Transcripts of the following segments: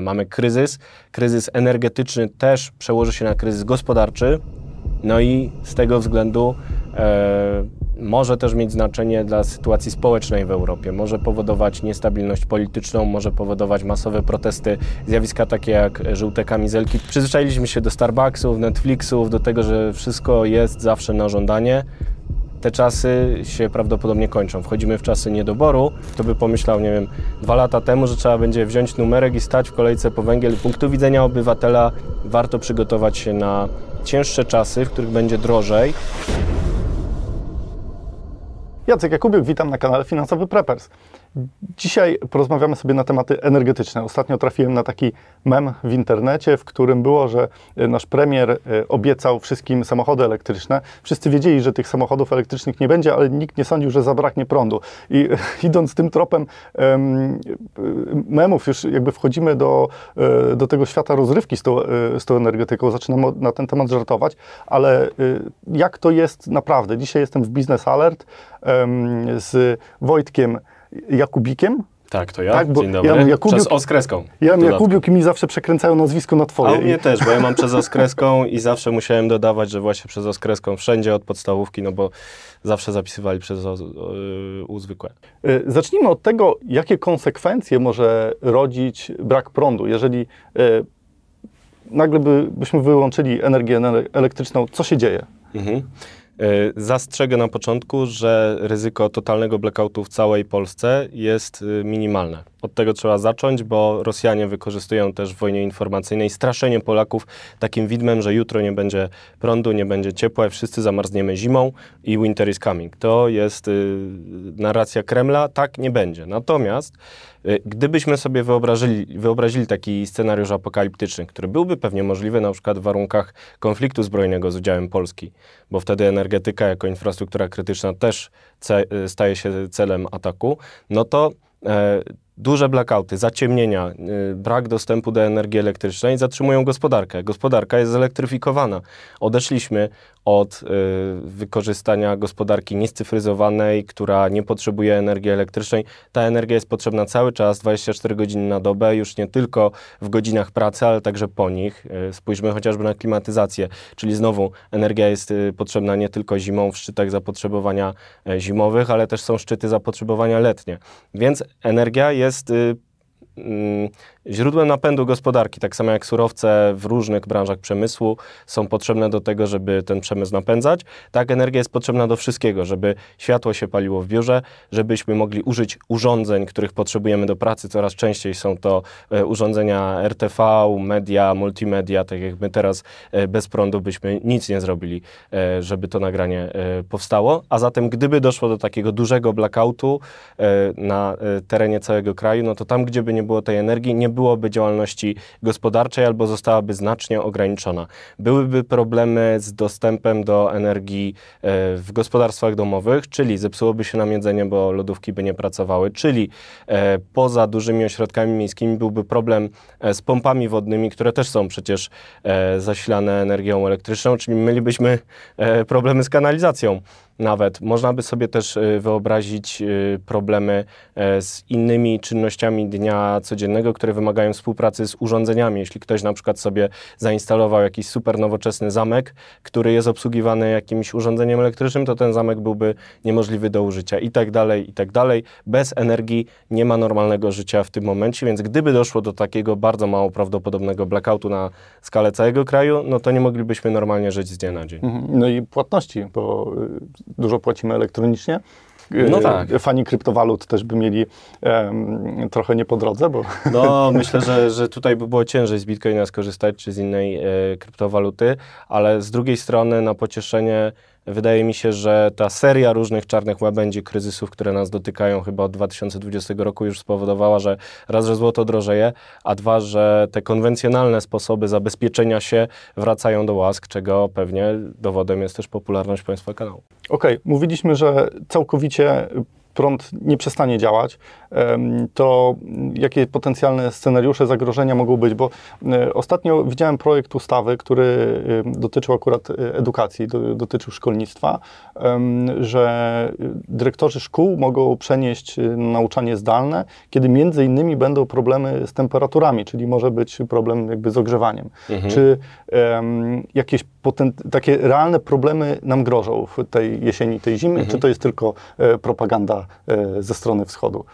Mamy kryzys, kryzys energetyczny też przełoży się na kryzys gospodarczy, no i z tego względu e, może też mieć znaczenie dla sytuacji społecznej w Europie. Może powodować niestabilność polityczną, może powodować masowe protesty, zjawiska takie jak żółte kamizelki. Przyzwyczailiśmy się do Starbucksów, Netflixów, do tego, że wszystko jest zawsze na żądanie te czasy się prawdopodobnie kończą. Wchodzimy w czasy niedoboru. Kto by pomyślał, nie wiem, dwa lata temu, że trzeba będzie wziąć numerek i stać w kolejce po węgiel. Z punktu widzenia obywatela warto przygotować się na cięższe czasy, w których będzie drożej. Jacek Jakubiuk, witam na kanale Finansowy Preppers. Dzisiaj porozmawiamy sobie na tematy energetyczne. Ostatnio trafiłem na taki mem w internecie, w którym było, że e, nasz premier e, obiecał wszystkim samochody elektryczne. Wszyscy wiedzieli, że tych samochodów elektrycznych nie będzie, ale nikt nie sądził, że zabraknie prądu. I idąc tym tropem memów, już jakby wchodzimy do, e, do tego świata rozrywki z tą, z tą energetyką, zaczynam na ten temat żartować, ale jak to jest naprawdę? Dzisiaj jestem w Business Alert z Wojtkiem Jakubikiem. Tak, to ja. Tak, bo Dzień dobry. Ja Jakubiuk, przez Oskreską. Ja mam Jakubiuk i mi zawsze przekręcają nazwisko na twoje. A u mnie też, bo ja mam przez Oskreską i zawsze musiałem dodawać, że właśnie przez Oskreską wszędzie od podstawówki, no bo zawsze zapisywali przez o, u zwykłe. Y, zacznijmy od tego, jakie konsekwencje może rodzić brak prądu. Jeżeli y, nagle by, byśmy wyłączyli energię elektryczną, co się dzieje? Mhm. E, zastrzegę na początku, że ryzyko totalnego blackoutu w całej Polsce jest y, minimalne. Od tego trzeba zacząć, bo Rosjanie wykorzystują też w wojnie informacyjnej straszenie Polaków takim widmem, że jutro nie będzie prądu, nie będzie ciepła wszyscy zamarzniemy zimą i winter is coming. To jest y, narracja Kremla, tak nie będzie. Natomiast y, gdybyśmy sobie wyobrazili, wyobrazili taki scenariusz apokaliptyczny, który byłby pewnie możliwy na przykład w warunkach konfliktu zbrojnego z udziałem Polski, bo wtedy energetyka jako infrastruktura krytyczna też y, staje się celem ataku, no to e, duże blackouty, zaciemnienia, y, brak dostępu do energii elektrycznej zatrzymują gospodarkę. Gospodarka jest zelektryfikowana. Odeszliśmy od y, wykorzystania gospodarki niescyfryzowanej, która nie potrzebuje energii elektrycznej. Ta energia jest potrzebna cały czas, 24 godziny na dobę, już nie tylko w godzinach pracy, ale także po nich. Y, spójrzmy chociażby na klimatyzację, czyli znowu energia jest potrzebna nie tylko zimą w szczytach zapotrzebowania e, zimowych, ale też są szczyty zapotrzebowania letnie. Więc energia jest mm, źródłem napędu gospodarki, tak samo jak surowce w różnych branżach przemysłu są potrzebne do tego, żeby ten przemysł napędzać. Tak, energia jest potrzebna do wszystkiego, żeby światło się paliło w biurze, żebyśmy mogli użyć urządzeń, których potrzebujemy do pracy. Coraz częściej są to e, urządzenia RTV, media, multimedia, tak jak my teraz e, bez prądu byśmy nic nie zrobili, e, żeby to nagranie powstało. A zatem, gdyby doszło do takiego dużego blackoutu na terenie całego kraju, no to tam, gdzie by nie było tej energii, nie byłoby działalności gospodarczej albo zostałaby znacznie ograniczona. Byłyby problemy z dostępem do energii e, w gospodarstwach domowych, czyli zepsułoby się nam jedzenie, bo lodówki by nie pracowały, czyli e, poza dużymi ośrodkami miejskimi byłby problem e, z pompami wodnymi, które też są przecież zasilane energią elektryczną, czyli mielibyśmy problemy z kanalizacją nawet. Można by sobie też y, wyobrazić y, problemy e, z innymi czynnościami dnia codziennego, które wymagają współpracy z urządzeniami. Jeśli ktoś na przykład sobie zainstalował jakiś super nowoczesny zamek, który jest obsługiwany jakimś urządzeniem elektrycznym, to ten zamek byłby niemożliwy do użycia i tak dalej, i tak dalej. Bez energii nie ma normalnego życia w tym momencie, więc gdyby doszło do takiego bardzo mało prawdopodobnego blackoutu na skalę całego kraju, no to nie moglibyśmy normalnie żyć z dnia na dzień. Mhm. No i płatności, bo dużo płacimy elektronicznie. No e, tak. Fani kryptowalut też by mieli um, trochę nie po drodze, bo... No, myślę, że, że tutaj by było ciężej z Bitcoina skorzystać, czy z innej e, kryptowaluty, ale z drugiej strony na pocieszenie Wydaje mi się, że ta seria różnych czarnych łabędzi kryzysów, które nas dotykają chyba od 2020 roku już spowodowała, że raz, że złoto drożeje, a dwa, że te konwencjonalne sposoby zabezpieczenia się wracają do łask, czego pewnie dowodem jest też popularność Państwa kanału. Okej, okay. mówiliśmy, że całkowicie prąd nie przestanie działać. To jakie potencjalne scenariusze zagrożenia mogą być? Bo ostatnio widziałem projekt ustawy, który dotyczył akurat edukacji, dotyczył szkolnictwa, że dyrektorzy szkół mogą przenieść nauczanie zdalne, kiedy między innymi będą problemy z temperaturami, czyli może być problem jakby z ogrzewaniem. Mhm. Czy um, jakieś takie realne problemy nam grożą w tej jesieni, tej zimy, mhm. czy to jest tylko e, propaganda e, ze strony wschodu?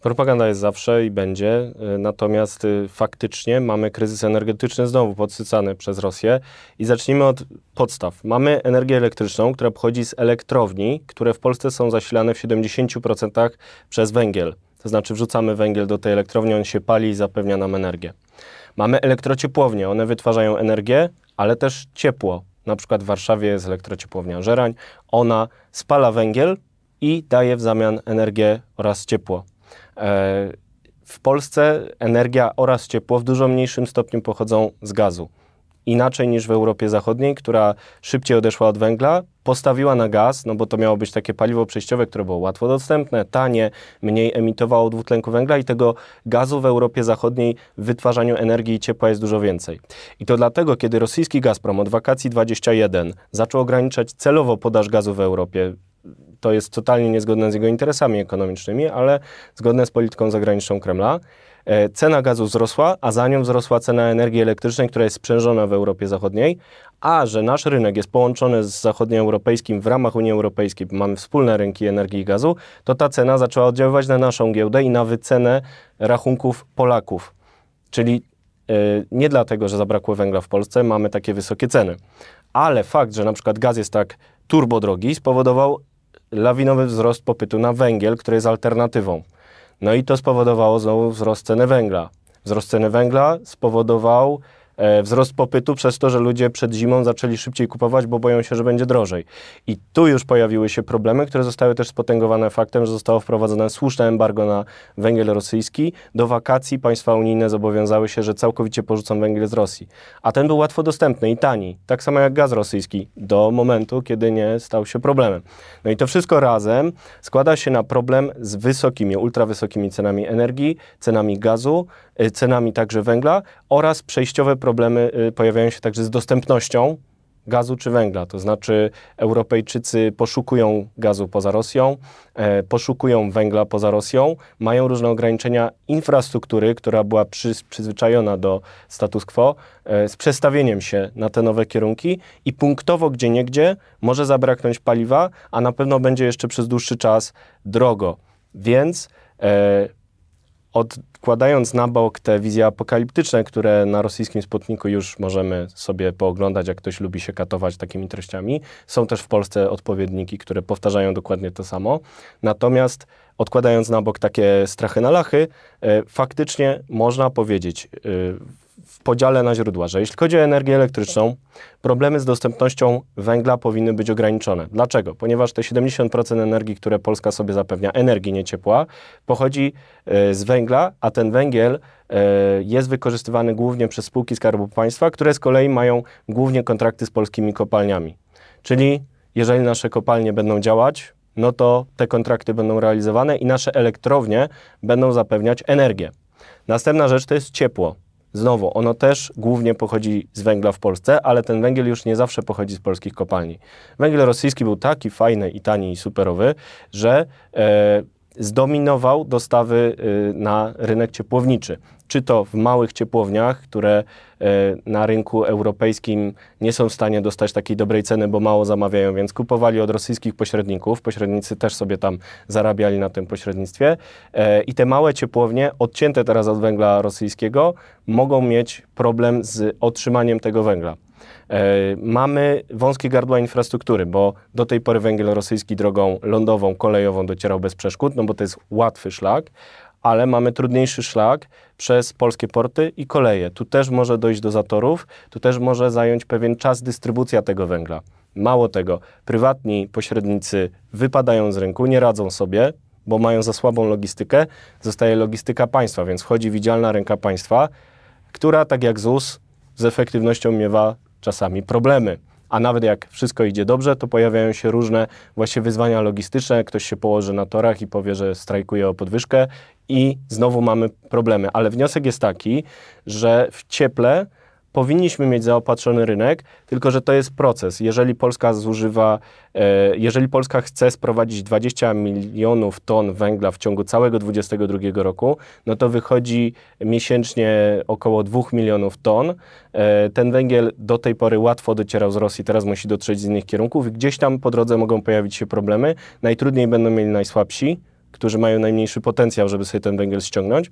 Propaganda jest zawsze i będzie, e, natomiast y, faktycznie mamy kryzys energetyczny znowu podsycany przez Rosję i zacznijmy od podstaw. Mamy energię elektryczną, która pochodzi z elektrowni, które w Polsce są zasilane w 70% przez węgiel. To znaczy wrzucamy węgiel do tej elektrowni, on się pali i zapewnia nam energię. Mamy elektrociepłownie, one wytwarzają energię, ale też ciepło. Na przykład w Warszawie jest elektrociepłownia Żerań, ona spala węgiel i daje w zamian energię oraz ciepło. E, w Polsce energia oraz ciepło w dużo mniejszym stopniu pochodzą z gazu inaczej niż w Europie Zachodniej, która szybciej odeszła od węgla, postawiła na gaz, no bo to miało być takie paliwo przejściowe, które było łatwo dostępne, tanie, mniej emitowało dwutlenku węgla i tego gazu w Europie Zachodniej w wytwarzaniu energii i ciepła jest dużo więcej. I to dlatego, kiedy rosyjski Gazprom od wakacji 21 zaczął ograniczać celowo podaż gazu w Europie, to jest totalnie niezgodne z jego interesami ekonomicznymi, ale zgodne z polityką zagraniczną Kremla, E, cena gazu wzrosła, a za nią wzrosła cena energii elektrycznej, która jest sprzężona w Europie Zachodniej, a że nasz rynek jest połączony z zachodnioeuropejskim w ramach Unii Europejskiej, mamy wspólne rynki energii i gazu, to ta cena zaczęła oddziaływać na naszą giełdę i na wycenę rachunków Polaków. Czyli yy, nie dlatego, że zabrakło węgla w Polsce, mamy takie wysokie ceny, ale fakt, że na przykład gaz jest tak turbo drogi, spowodował lawinowy wzrost popytu na węgiel, który jest alternatywą. No i to spowodowało znowu wzrost ceny węgla. Wzrost ceny węgla spowodował wzrost popytu przez to, że ludzie przed zimą zaczęli szybciej kupować, bo boją się, że będzie drożej. I tu już pojawiły się problemy, które zostały też spotęgowane faktem, że zostało wprowadzone słuszne embargo na węgiel rosyjski. Do wakacji państwa unijne zobowiązały się, że całkowicie porzucą węgiel z Rosji. A ten był łatwo dostępny i tani, tak samo jak gaz rosyjski, do momentu, kiedy nie stał się problemem. No i to wszystko razem składa się na problem z wysokimi, ultrawysokimi cenami energii, cenami gazu, cenami także węgla oraz przejściowe problemy problemy y, pojawiają się także z dostępnością gazu czy węgla. To znaczy Europejczycy poszukują gazu poza Rosją, e, poszukują węgla poza Rosją, mają różne ograniczenia infrastruktury, która była przy, przyzwyczajona do status quo, e, z przestawieniem się na te nowe kierunki i punktowo gdzie niegdzie może zabraknąć paliwa, a na pewno będzie jeszcze przez dłuższy czas drogo. Więc e, odkładając na bok te wizje apokaliptyczne, które na rosyjskim Sputniku już możemy sobie pooglądać, jak ktoś lubi się katować takimi treściami, są też w Polsce odpowiedniki, które powtarzają dokładnie to samo. Natomiast odkładając na bok takie strachy na lachy, e, faktycznie można powiedzieć, e, w podziale na źródła, że jeśli chodzi o energię elektryczną, problemy z dostępnością węgla powinny być ograniczone. Dlaczego? Ponieważ te 70% energii, które Polska sobie zapewnia, energii nie ciepła, pochodzi e, z węgla, a ten węgiel e, jest wykorzystywany głównie przez spółki Skarbu Państwa, które z kolei mają głównie kontrakty z polskimi kopalniami. Czyli jeżeli nasze kopalnie będą działać, no to te kontrakty będą realizowane i nasze elektrownie będą zapewniać energię. Następna rzecz to jest ciepło. Znowu, ono też głównie pochodzi z węgla w Polsce, ale ten węgiel już nie zawsze pochodzi z polskich kopalni. Węgiel rosyjski był taki fajny i tani i superowy, że e, zdominował dostawy y, na rynek ciepłowniczy. Czy to w małych ciepłowniach, które y, na rynku europejskim nie są w stanie dostać takiej dobrej ceny, bo mało zamawiają, więc kupowali od rosyjskich pośredników. Pośrednicy też sobie tam zarabiali na tym pośrednictwie. E, I te małe ciepłownie, odcięte teraz od węgla rosyjskiego, mogą mieć problem z otrzymaniem tego węgla. E, mamy wąskie gardła infrastruktury, bo do tej pory węgiel rosyjski drogą lądową, kolejową docierał bez przeszkód, no bo to jest łatwy szlak, ale mamy trudniejszy szlak przez polskie porty i koleje. Tu też może dojść do zatorów, tu też może zająć pewien czas dystrybucja tego węgla. Mało tego, prywatni pośrednicy wypadają z rynku, nie radzą sobie, bo mają za słabą logistykę, zostaje logistyka państwa, więc wchodzi widzialna ręka państwa, która, tak jak ZUS, z efektywnością miewa czasami problemy. a nawet jak wszystko idzie dobrze, to pojawiają się różne właśnie wyzwania logistyczne, ktoś się położy na torach i powie, że strajkuje o podwyżkę i znowu mamy problemy. Ale wniosek jest taki, że w cieple powinniśmy mieć zaopatrzony rynek, tylko że to jest proces. Jeżeli Polska zużywa, e, jeżeli Polska chce sprowadzić 20 milionów ton węgla w ciągu całego 2022 roku, no to wychodzi miesięcznie około 2 milionów ton. E, ten węgiel do tej pory łatwo docierał z Rosji, teraz musi dotrzeć z innych kierunków. Gdzieś tam po drodze mogą pojawić się problemy. Najtrudniej będą mieli najsłabsi, którzy mają najmniejszy potencjał, żeby sobie ten węgiel ściągnąć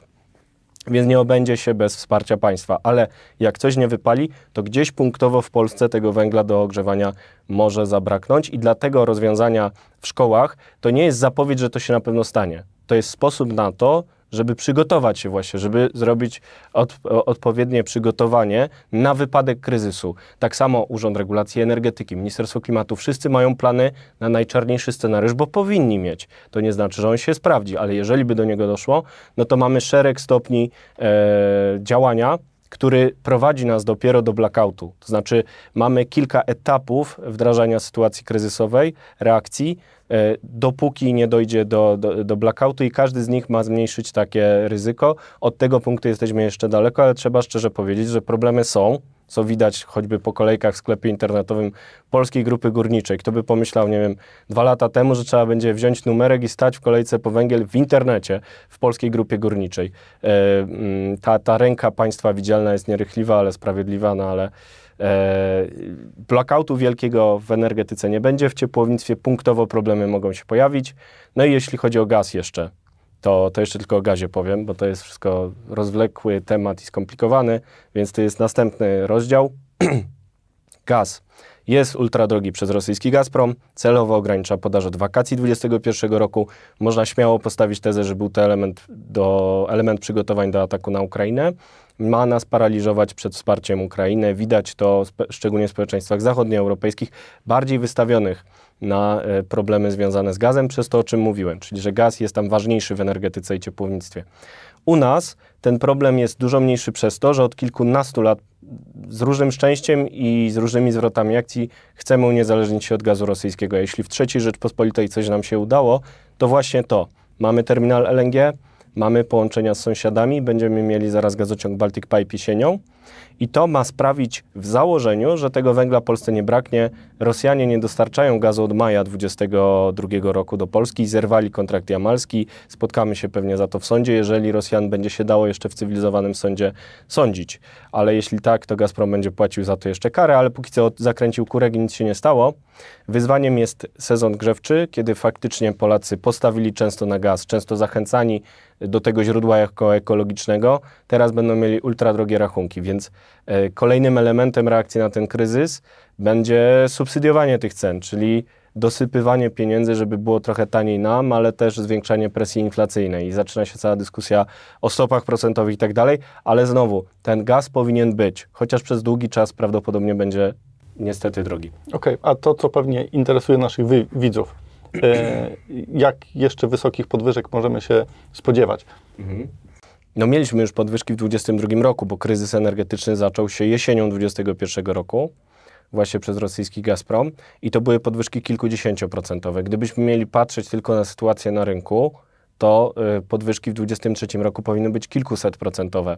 więc nie obędzie się bez wsparcia państwa. Ale jak coś nie wypali, to gdzieś punktowo w Polsce tego węgla do ogrzewania może zabraknąć i dlatego rozwiązania w szkołach to nie jest zapowiedź, że to się na pewno stanie. To jest sposób na to, żeby przygotować się właśnie, żeby zrobić od, odpowiednie przygotowanie na wypadek kryzysu. Tak samo Urząd Regulacji Energetyki, Ministerstwo Klimatu, wszyscy mają plany na najczarniejszy scenariusz, bo powinni mieć. To nie znaczy, że on się sprawdzi, ale jeżeli by do niego doszło, no to mamy szereg stopni e, działania, który prowadzi nas dopiero do blackoutu. To znaczy, mamy kilka etapów wdrażania sytuacji kryzysowej, reakcji, e, dopóki nie dojdzie do, do, do blackoutu, i każdy z nich ma zmniejszyć takie ryzyko. Od tego punktu jesteśmy jeszcze daleko, ale trzeba szczerze powiedzieć, że problemy są co widać choćby po kolejkach w sklepie internetowym Polskiej Grupy Górniczej. Kto by pomyślał, nie wiem, dwa lata temu, że trzeba będzie wziąć numerek i stać w kolejce po węgiel w internecie w Polskiej Grupie Górniczej. E, mm, ta, ta ręka państwa widzialna jest nierychliwa, ale sprawiedliwa, no ale e, blackoutu wielkiego w energetyce nie będzie, w ciepłownictwie punktowo problemy mogą się pojawić. No i jeśli chodzi o gaz jeszcze, to, to jeszcze tylko o gazie powiem, bo to jest wszystko rozwlekły temat i skomplikowany, więc to jest następny rozdział. Gaz jest ultra drogi przez rosyjski Gazprom, celowo ogranicza podaż od wakacji 2021 roku. Można śmiało postawić tezę, że był to element, do, element przygotowań do ataku na Ukrainę. Ma nas paraliżować przed wsparciem Ukrainy. Widać to szczególnie w społeczeństwach zachodnioeuropejskich, bardziej wystawionych na e, problemy związane z gazem, przez to o czym mówiłem, czyli że gaz jest tam ważniejszy w energetyce i ciepłownictwie. U nas ten problem jest dużo mniejszy przez to, że od kilkunastu lat z różnym szczęściem i z różnymi zwrotami akcji chcemy uniezależnić się od gazu rosyjskiego. Jeśli w III Rzeczpospolitej coś nam się udało, to właśnie to. Mamy terminal LNG, mamy połączenia z sąsiadami, będziemy mieli zaraz gazociąg Baltic Pipe jesienią i to ma sprawić w założeniu, że tego węgla Polsce nie braknie. Rosjanie nie dostarczają gazu od maja 2022 roku do Polski, zerwali kontrakt jamalski. Spotkamy się pewnie za to w sądzie, jeżeli Rosjan będzie się dało jeszcze w cywilizowanym sądzie sądzić. Ale jeśli tak, to Gazprom będzie płacił za to jeszcze karę, ale póki co zakręcił kurek i nic się nie stało. Wyzwaniem jest sezon grzewczy, kiedy faktycznie Polacy postawili często na gaz, często zachęcani do tego źródła ekologicznego, teraz będą mieli ultra drogie rachunki, więc e, kolejnym elementem reakcji na ten kryzys będzie subsydiowanie tych cen, czyli dosypywanie pieniędzy, żeby było trochę taniej nam, ale też zwiększanie presji inflacyjnej i zaczyna się cała dyskusja o stopach procentowych i tak dalej, ale znowu, ten gaz powinien być, chociaż przez długi czas prawdopodobnie będzie niestety drogi. Okej, okay, a to, co pewnie interesuje naszych widzów, e, jak jeszcze wysokich podwyżek możemy się spodziewać? Mhm. No mieliśmy już podwyżki w 2022 roku, bo kryzys energetyczny zaczął się jesienią 2021 roku właśnie przez rosyjski Gazprom i to były podwyżki kilkudziesięcioprocentowe. Gdybyśmy mieli patrzeć tylko na sytuację na rynku, to y, podwyżki w 2023 roku powinny być kilkuset procentowe.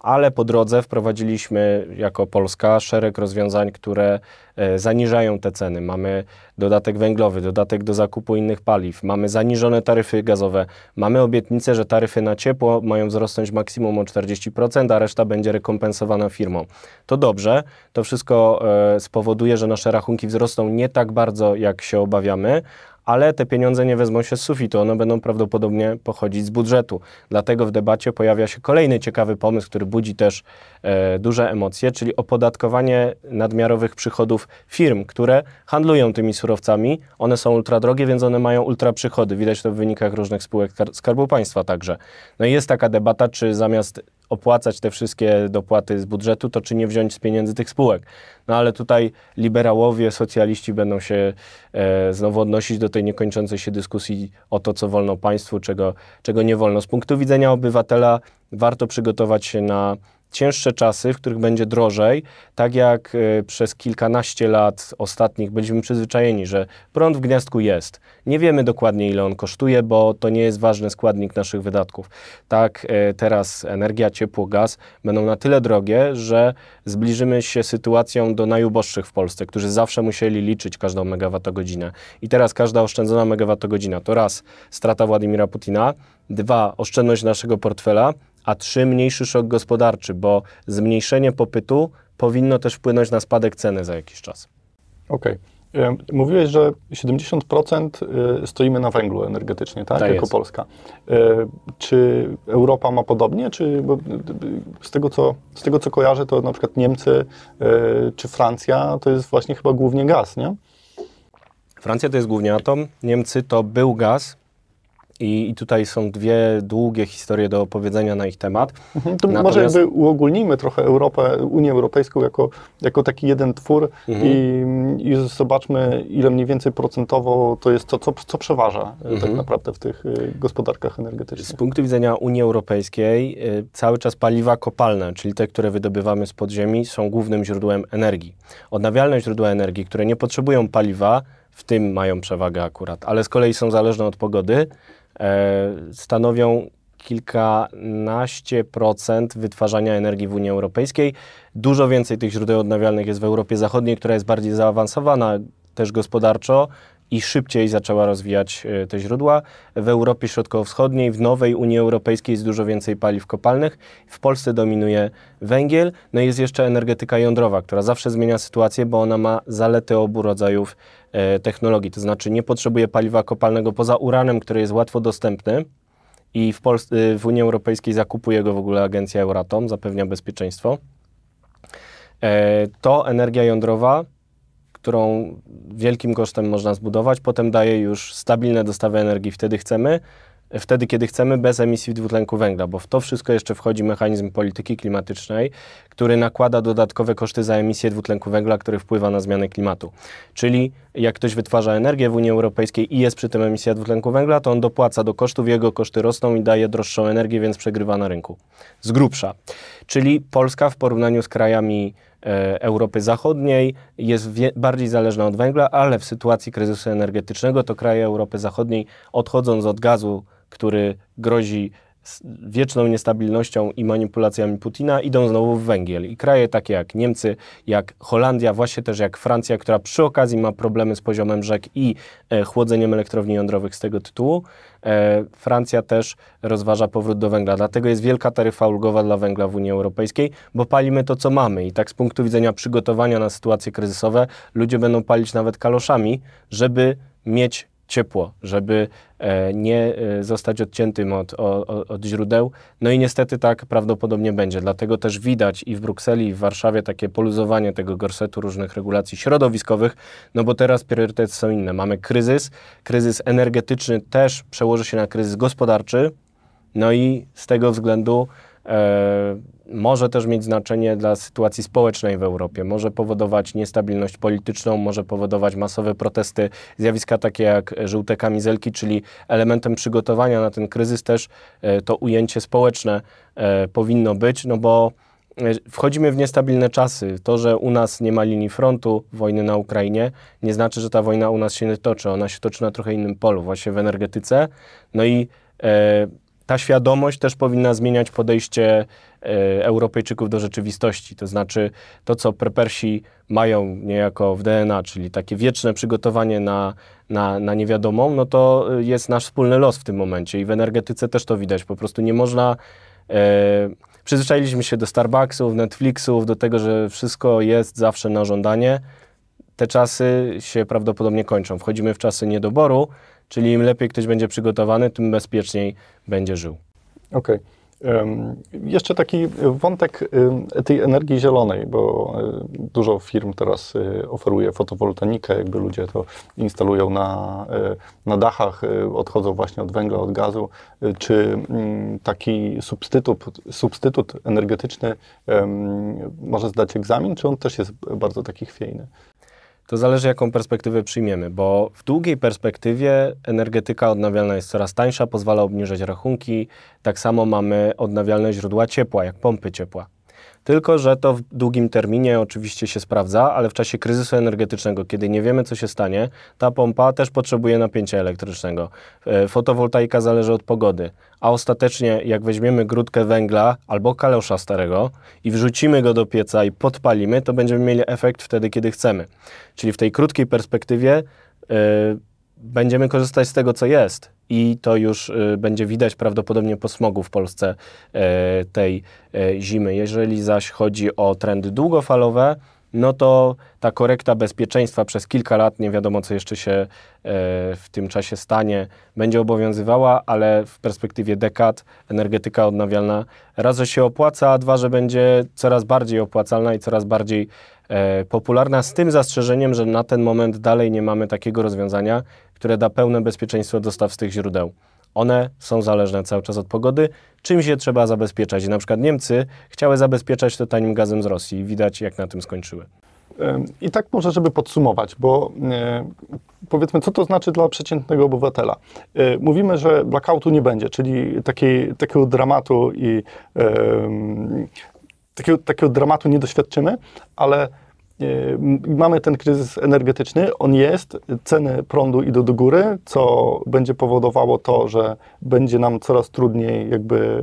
Ale po drodze wprowadziliśmy jako Polska szereg rozwiązań, które e, zaniżają te ceny. Mamy dodatek węglowy, dodatek do zakupu innych paliw, mamy zaniżone taryfy gazowe, mamy obietnicę, że taryfy na ciepło mają wzrosnąć maksimum o 40%, a reszta będzie rekompensowana firmą. To dobrze, to wszystko e, spowoduje, że nasze rachunki wzrosną nie tak bardzo, jak się obawiamy, ale te pieniądze nie wezmą się z sufitu, one będą prawdopodobnie pochodzić z budżetu. Dlatego w debacie pojawia się kolejny ciekawy pomysł, który budzi też e, duże emocje, czyli opodatkowanie nadmiarowych przychodów firm, które handlują tymi surowcami. One są ultra drogie, więc one mają ultra przychody. Widać to w wynikach różnych spółek Skarbu Państwa także. No i jest taka debata, czy zamiast opłacać te wszystkie dopłaty z budżetu, to czy nie wziąć z pieniędzy tych spółek. No ale tutaj liberałowie, socjaliści będą się e, znowu odnosić do tej niekończącej się dyskusji o to, co wolno państwu, czego, czego nie wolno. Z punktu widzenia obywatela warto przygotować się na cięższe czasy, w których będzie drożej, tak jak y, przez kilkanaście lat ostatnich byliśmy przyzwyczajeni, że prąd w gniazdku jest. Nie wiemy dokładnie, ile on kosztuje, bo to nie jest ważny składnik naszych wydatków. Tak y, teraz energia, ciepło, gaz będą na tyle drogie, że zbliżymy się sytuacją do najuboższych w Polsce, którzy zawsze musieli liczyć każdą megawattogodzinę. I teraz każda oszczędzona megawattogodzina to raz strata Władimira Putina, dwa oszczędność naszego portfela, a trzy mniejszy szok gospodarczy, bo zmniejszenie popytu powinno też wpłynąć na spadek ceny za jakiś czas. Okej. Okay. Mówiłeś, że 70% y, stoimy na węglu energetycznie, tak? tak jako jest. Polska. Y, czy Europa ma podobnie? Czy z tego, co, z tego, co kojarzę, to na przykład Niemcy y, czy Francja to jest właśnie chyba głównie gaz, nie? Francja to jest głównie atom, Niemcy to był gaz, i, I, tutaj są dwie długie historie do opowiedzenia na ich temat. Mhm, to Natomiast... może jakby uogólnijmy trochę Europę, Unię Europejską jako, jako taki jeden twór mhm. i, i zobaczmy, ile mniej więcej procentowo to jest to, co, co przeważa e, tak mhm. tak naprawdę w tych y, gospodarkach energetycznych. Z punktu widzenia Unii Europejskiej y, cały czas paliwa kopalne, czyli te, które wydobywamy z podziemi, są głównym źródłem energii. Odnawialne źródła energii, które nie potrzebują paliwa, w tym mają przewagę akurat, ale z kolei są zależne od pogody, E, stanowią kilkanaście procent wytwarzania energii w Unii Europejskiej. Dużo więcej tych źródeł odnawialnych jest w Europie Zachodniej, która jest bardziej zaawansowana też gospodarczo i szybciej zaczęła rozwijać e, te źródła. W Europie Środkowo-Wschodniej, w nowej Unii Europejskiej jest dużo więcej paliw kopalnych. W Polsce dominuje węgiel. No i jest jeszcze energetyka jądrowa, która zawsze zmienia sytuację, bo ona ma zalety obu rodzajów e, technologii. To znaczy nie potrzebuje paliwa kopalnego poza uranem, który jest łatwo dostępny i w, e, w Unii Europejskiej zakupuje go w ogóle agencja Euratom, zapewnia bezpieczeństwo. To energia jądrowa którą wielkim kosztem można zbudować, potem daje już stabilne dostawy energii, wtedy chcemy, wtedy kiedy chcemy, bez emisji dwutlenku węgla, bo w to wszystko jeszcze wchodzi mechanizm polityki klimatycznej, który nakłada dodatkowe koszty za emisję dwutlenku węgla, który wpływa na zmianę klimatu. Czyli jak ktoś wytwarza energię w Unii Europejskiej i jest przy tym emisja dwutlenku węgla, to on dopłaca do kosztów, jego koszty rosną i daje droższą energię, więc przegrywa na rynku. Z grubsza. Czyli Polska w porównaniu z krajami E, Europy Zachodniej jest bardziej zależna od węgla, ale w sytuacji kryzysu energetycznego to kraje Europy Zachodniej odchodząc od gazu, który grozi wieczną niestabilnością i manipulacjami Putina idą znowu w węgiel. I kraje takie jak Niemcy, jak Holandia, właśnie też jak Francja, która przy okazji ma problemy z poziomem rzek i e, chłodzeniem elektrowni jądrowych z tego tytułu, e, Francja też rozważa powrót do węgla. Dlatego jest wielka taryfa ulgowa dla węgla w Unii Europejskiej, bo palimy to, co mamy. I tak z punktu widzenia przygotowania na sytuacje kryzysowe, ludzie będą palić nawet kaloszami, żeby mieć ciepło, żeby e, nie e, zostać odciętym od, od, źródeł. No i niestety tak prawdopodobnie będzie. Dlatego też widać i w Brukseli, i w Warszawie takie poluzowanie tego gorsetu różnych regulacji środowiskowych, no bo teraz priorytety są inne. Mamy kryzys, kryzys energetyczny też przełoży się na kryzys gospodarczy, no i z tego względu e, może też mieć znaczenie dla sytuacji społecznej w Europie, może powodować niestabilność polityczną, może powodować masowe protesty, zjawiska takie jak żółte kamizelki, czyli elementem przygotowania na ten kryzys też e, to ujęcie społeczne e, powinno być, no bo e, wchodzimy w niestabilne czasy. To, że u nas nie ma linii frontu wojny na Ukrainie, nie znaczy, że ta wojna u nas się nie toczy. Ona się toczy na trochę innym polu, właśnie w energetyce. No i ta świadomość też powinna zmieniać podejście e, Europejczyków do rzeczywistości. To znaczy to, co prepersi mają niejako w DNA, czyli takie wieczne przygotowanie na, na, na niewiadomą, no to jest nasz wspólny los w tym momencie i w energetyce też to widać. Po prostu nie można... E, przyzwyczailiśmy się do Starbucksów, Netflixów, do tego, że wszystko jest zawsze na żądanie. Te czasy się prawdopodobnie kończą. Wchodzimy w czasy niedoboru, Czyli im lepiej ktoś będzie przygotowany, tym bezpieczniej będzie żył. Okej. Okay. Jeszcze taki wątek tej energii zielonej, bo e, dużo firm teraz e, oferuje fotowoltaikę, jakby ludzie to instalują na, e, na dachach, odchodzą właśnie od węgla, od gazu. Czy mm, taki substytut, substytut energetyczny może zdać egzamin, czy on też jest bardzo taki chwiejny? To zależy, jaką perspektywę przyjmiemy, bo w długiej perspektywie energetyka odnawialna jest coraz tańsza, pozwala obniżać rachunki. Tak samo mamy odnawialne źródła ciepła, jak pompy ciepła. Tylko, że to w długim terminie oczywiście się sprawdza, ale w czasie kryzysu energetycznego, kiedy nie wiemy, co się stanie, ta pompa też potrzebuje napięcia elektrycznego. E, fotowoltaika zależy od pogody, a ostatecznie, jak weźmiemy grudkę węgla albo kalosza starego i wrzucimy go do pieca i podpalimy, to będziemy mieli efekt wtedy, kiedy chcemy. Czyli w tej krótkiej perspektywie yy, będziemy korzystać z tego, co jest i to już y, będzie widać prawdopodobnie po smogu w Polsce y, tej y, zimy. Jeżeli zaś chodzi o trendy długofalowe, no to ta korekta bezpieczeństwa przez kilka lat, nie wiadomo co jeszcze się w tym czasie stanie, będzie obowiązywała, ale w perspektywie dekad energetyka odnawialna raz, że się opłaca, a dwa, że będzie coraz bardziej opłacalna i coraz bardziej popularna, z tym zastrzeżeniem, że na ten moment dalej nie mamy takiego rozwiązania, które da pełne bezpieczeństwo dostaw z tych źródeł. One są zależne cały czas od pogody. Czym się trzeba zabezpieczać? na przykład Niemcy chciały zabezpieczać to tanim gazem z Rosji. Widać, jak na tym skończyły. I tak może, żeby podsumować, bo e, powiedzmy, co to znaczy dla przeciętnego obywatela. E, mówimy, że blackoutu nie będzie, czyli takiej, takiego dramatu i takiego, takiego dramatu nie doświadczymy, ale mamy ten kryzys energetyczny, on jest, ceny prądu idą do góry, co będzie powodowało to, że będzie nam coraz trudniej jakby,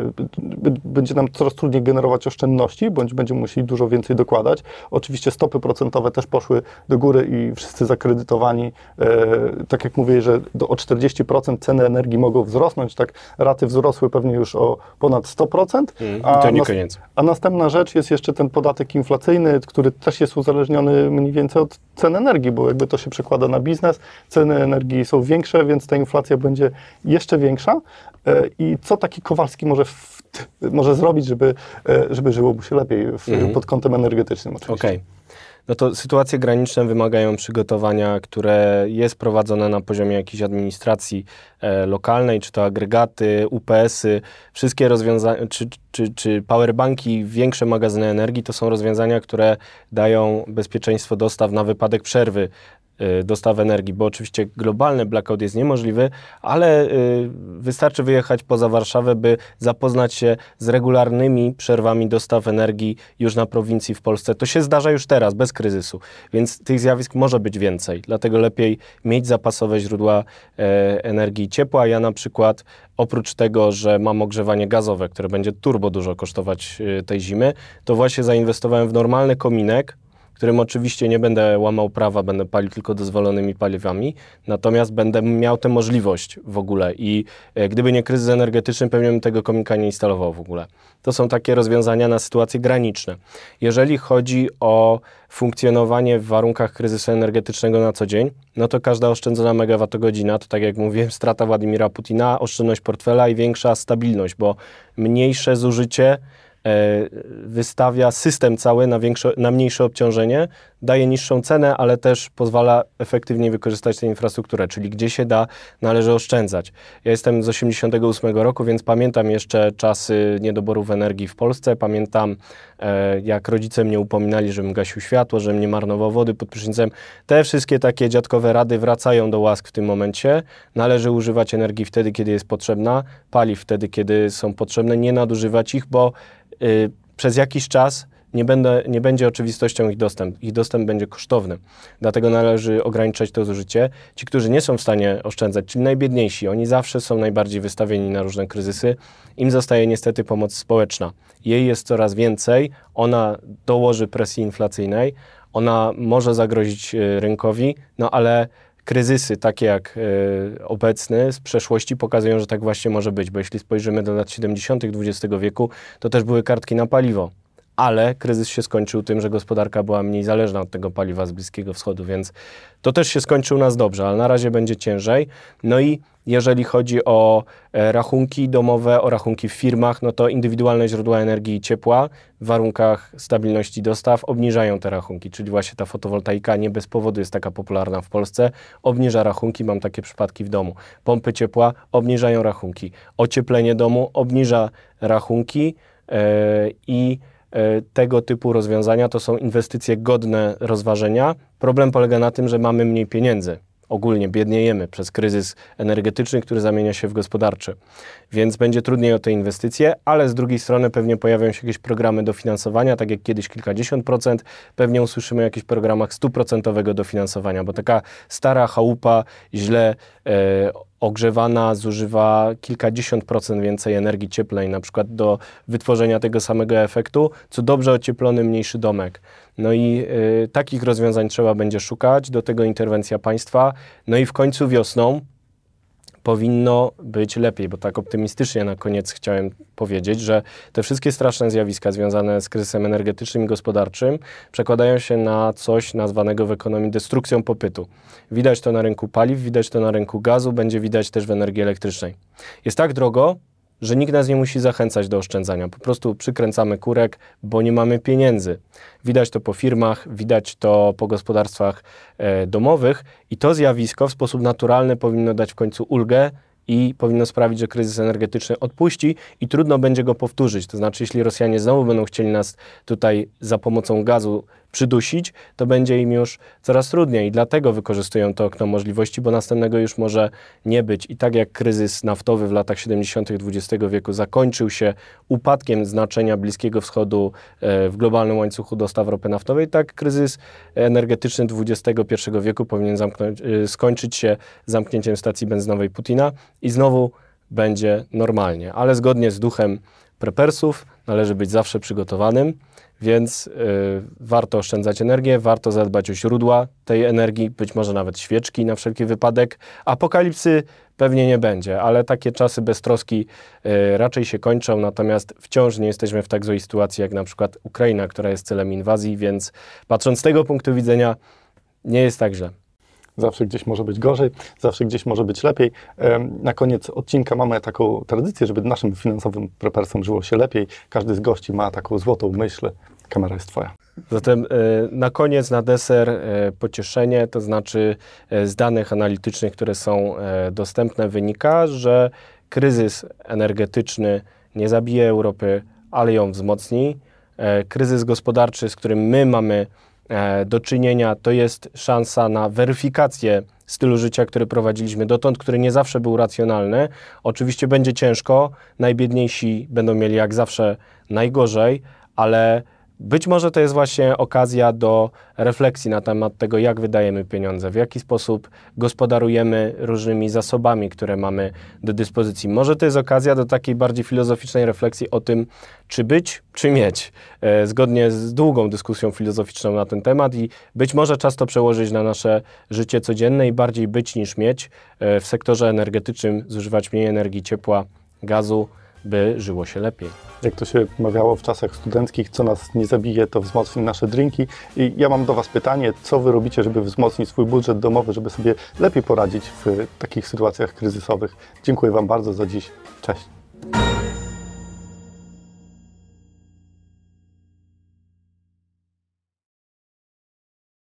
będzie nam coraz trudniej generować oszczędności, bądź będziemy musieli dużo więcej dokładać. Oczywiście stopy procentowe też poszły do góry i wszyscy zakredytowani, e, tak jak mówię, że do, o 40% ceny energii mogą wzrosnąć, tak raty wzrosły pewnie już o ponad 100%. Mm, a, to nie koniec. a następna rzecz jest jeszcze ten podatek inflacyjny, który też jest uzależniony uzależniony mniej więcej od cen energii, bo jakby to się przekłada na biznes, ceny energii są większe, więc ta inflacja będzie jeszcze większa. E, I co taki Kowalski może, w, może zrobić, żeby, e, żeby żyło mu się lepiej w, mhm. pod kątem energetycznym oczywiście? Okay no to sytuacje graniczne wymagają przygotowania, które jest prowadzone na poziomie jakiejś administracji e, lokalnej, czy to agregaty, UPS-y, wszystkie rozwiązania, czy, czy, czy powerbanki, większe magazyny energii, to są rozwiązania, które dają bezpieczeństwo dostaw na wypadek przerwy dostaw energii, bo oczywiście globalny blackout jest niemożliwy, ale y, wystarczy wyjechać poza Warszawę, by zapoznać się z regularnymi przerwami dostaw energii już na prowincji w Polsce. To się zdarza już teraz, bez kryzysu, więc tych zjawisk może być więcej, dlatego lepiej mieć zapasowe źródła e, energii ciepła. Ja na przykład oprócz tego, że mam ogrzewanie gazowe, które będzie turbo dużo kosztować y, tej zimy, to właśnie zainwestowałem w normalny kominek, którym oczywiście nie będę łamał prawa, będę palił tylko dozwolonymi paliwami, natomiast będę miał tę możliwość w ogóle i e, gdyby nie kryzys energetyczny, pewnie bym tego komika nie instalował w ogóle. To są takie rozwiązania na sytuacje graniczne. Jeżeli chodzi o funkcjonowanie w warunkach kryzysu energetycznego na co dzień, no to każda oszczędzona megawattogodzina, to tak jak mówiłem, strata Władimira Putina, oszczędność portfela i większa stabilność, bo mniejsze zużycie wystawia system cały na, na mniejsze obciążenie, daje niższą cenę, ale też pozwala efektywnie wykorzystać tę infrastrukturę, czyli gdzie się da, należy oszczędzać. Ja jestem z 88 roku, więc pamiętam jeszcze czasy niedoborów energii w Polsce, pamiętam e, jak rodzice mnie upominali, żebym gasił światło, żebym nie marnował wody pod prysznicem. Te wszystkie takie dziadkowe rady wracają do łask w tym momencie. Należy używać energii wtedy, kiedy jest potrzebna, paliw wtedy, kiedy są potrzebne, nie nadużywać ich, bo y, przez jakiś czas nie, będę, nie będzie oczywistością ich dostęp. Ich dostęp będzie kosztowny. Dlatego należy ograniczać to zużycie. Ci, którzy nie są w stanie oszczędzać, czyli najbiedniejsi, oni zawsze są najbardziej wystawieni na różne kryzysy. Im zostaje niestety pomoc społeczna. Jej jest coraz więcej, ona dołoży presji inflacyjnej, ona może zagrozić y, rynkowi, no ale kryzysy, takie jak y, obecny z przeszłości, pokazują, że tak właśnie może być, bo jeśli spojrzymy do lat 70. XX wieku, to też były kartki na paliwo ale kryzys się skończył tym, że gospodarka była mniej zależna od tego paliwa z Bliskiego Wschodu, więc to też się skończy u nas dobrze, ale na razie będzie ciężej. No i jeżeli chodzi o e, rachunki domowe, o rachunki w firmach, no to indywidualne źródła energii i ciepła w warunkach stabilności dostaw obniżają te rachunki, czyli właśnie ta fotowoltaika nie bez powodu jest taka popularna w Polsce, obniża rachunki, mam takie przypadki w domu. Pompy ciepła obniżają rachunki, ocieplenie domu obniża rachunki yy, i tego typu rozwiązania to są inwestycje godne rozważenia. Problem polega na tym, że mamy mniej pieniędzy, ogólnie biedniejemy przez kryzys energetyczny, który zamienia się w gospodarczy. Więc będzie trudniej o te inwestycje, ale z drugiej strony pewnie pojawią się jakieś programy dofinansowania, tak jak kiedyś kilkadziesiąt procent, pewnie usłyszymy o jakichś programach stuprocentowego dofinansowania, bo taka stara chałupa, źle e, ogrzewana zużywa kilkadziesiąt procent więcej energii cieplnej, na przykład do wytworzenia tego samego efektu, co dobrze ocieplony mniejszy domek. No i y, takich rozwiązań trzeba będzie szukać, do tego interwencja państwa. No i w końcu wiosną powinno być lepiej, bo tak optymistycznie na koniec chciałem powiedzieć, że te wszystkie straszne zjawiska związane z kryzysem energetycznym i gospodarczym przekładają się na coś nazwanego w ekonomii destrukcją popytu. Widać to na rynku paliw, widać to na rynku gazu, będzie widać też w energii elektrycznej. Jest tak drogo, że nikt nas nie musi zachęcać do oszczędzania. Po prostu przykręcamy kurek, bo nie mamy pieniędzy. Widać to po firmach, widać to po gospodarstwach e, domowych i to zjawisko w sposób naturalny powinno dać w końcu ulgę i powinno sprawić, że kryzys energetyczny odpuści i trudno będzie go powtórzyć. To znaczy, jeśli Rosjanie znowu będą chcieli nas tutaj za pomocą gazu przydusić, to będzie im już coraz trudniej. I dlatego wykorzystują to okno możliwości, bo następnego już może nie być. I tak jak kryzys naftowy w latach 70. XX wieku zakończył się upadkiem znaczenia Bliskiego Wschodu e, w globalnym łańcuchu dostaw ropy naftowej, tak kryzys energetyczny XXI wieku powinien zamknąć, e, skończyć się zamknięciem stacji benzynowej Putina i znowu będzie normalnie. Ale zgodnie z duchem prepersów należy być zawsze przygotowanym. Więc y, warto oszczędzać energię, warto zadbać o źródła tej energii, być może nawet świeczki na wszelki wypadek. Apokalipsy pewnie nie będzie, ale takie czasy beztroski y, raczej się kończą, natomiast wciąż nie jesteśmy w tak złej sytuacji jak na przykład Ukraina, która jest celem inwazji, więc patrząc z tego punktu widzenia nie jest tak źle. Zawsze gdzieś może być gorzej, zawsze gdzieś może być lepiej. Na koniec odcinka mamy taką tradycję, żeby naszym finansowym prepersom żyło się lepiej. Każdy z gości ma taką złotą myśl. Kamera jest Twoja. Zatem e, na koniec, na deser e, pocieszenie, to znaczy e, z danych analitycznych, które są dostępne, wynika, że kryzys energetyczny nie zabije Europy, ale ją wzmocni. Kryzys gospodarczy, z którym my mamy do czynienia, to jest szansa na weryfikację stylu życia, który prowadziliśmy dotąd, który nie zawsze był racjonalny. Oczywiście będzie ciężko, najbiedniejsi będą mieli jak zawsze najgorzej, ale być może to jest właśnie okazja do refleksji na temat tego, jak wydajemy pieniądze, w jaki sposób gospodarujemy różnymi zasobami, które mamy do dyspozycji. Może to jest okazja do takiej bardziej filozoficznej refleksji o tym, czy być, czy mieć, e, zgodnie z długą dyskusją filozoficzną na ten temat i być może czas to przełożyć na nasze życie codzienne i bardziej być niż mieć. E, w sektorze energetycznym zużywać mniej energii, ciepła, gazu, by żyło się lepiej. Jak to się mawiało w czasach studenckich, co nas nie zabije, to wzmocni nasze drinki. I ja mam do Was pytanie, co Wy robicie, żeby wzmocnić swój budżet domowy, żeby sobie lepiej poradzić w takich sytuacjach kryzysowych? Dziękuję Wam bardzo za dziś. Cześć.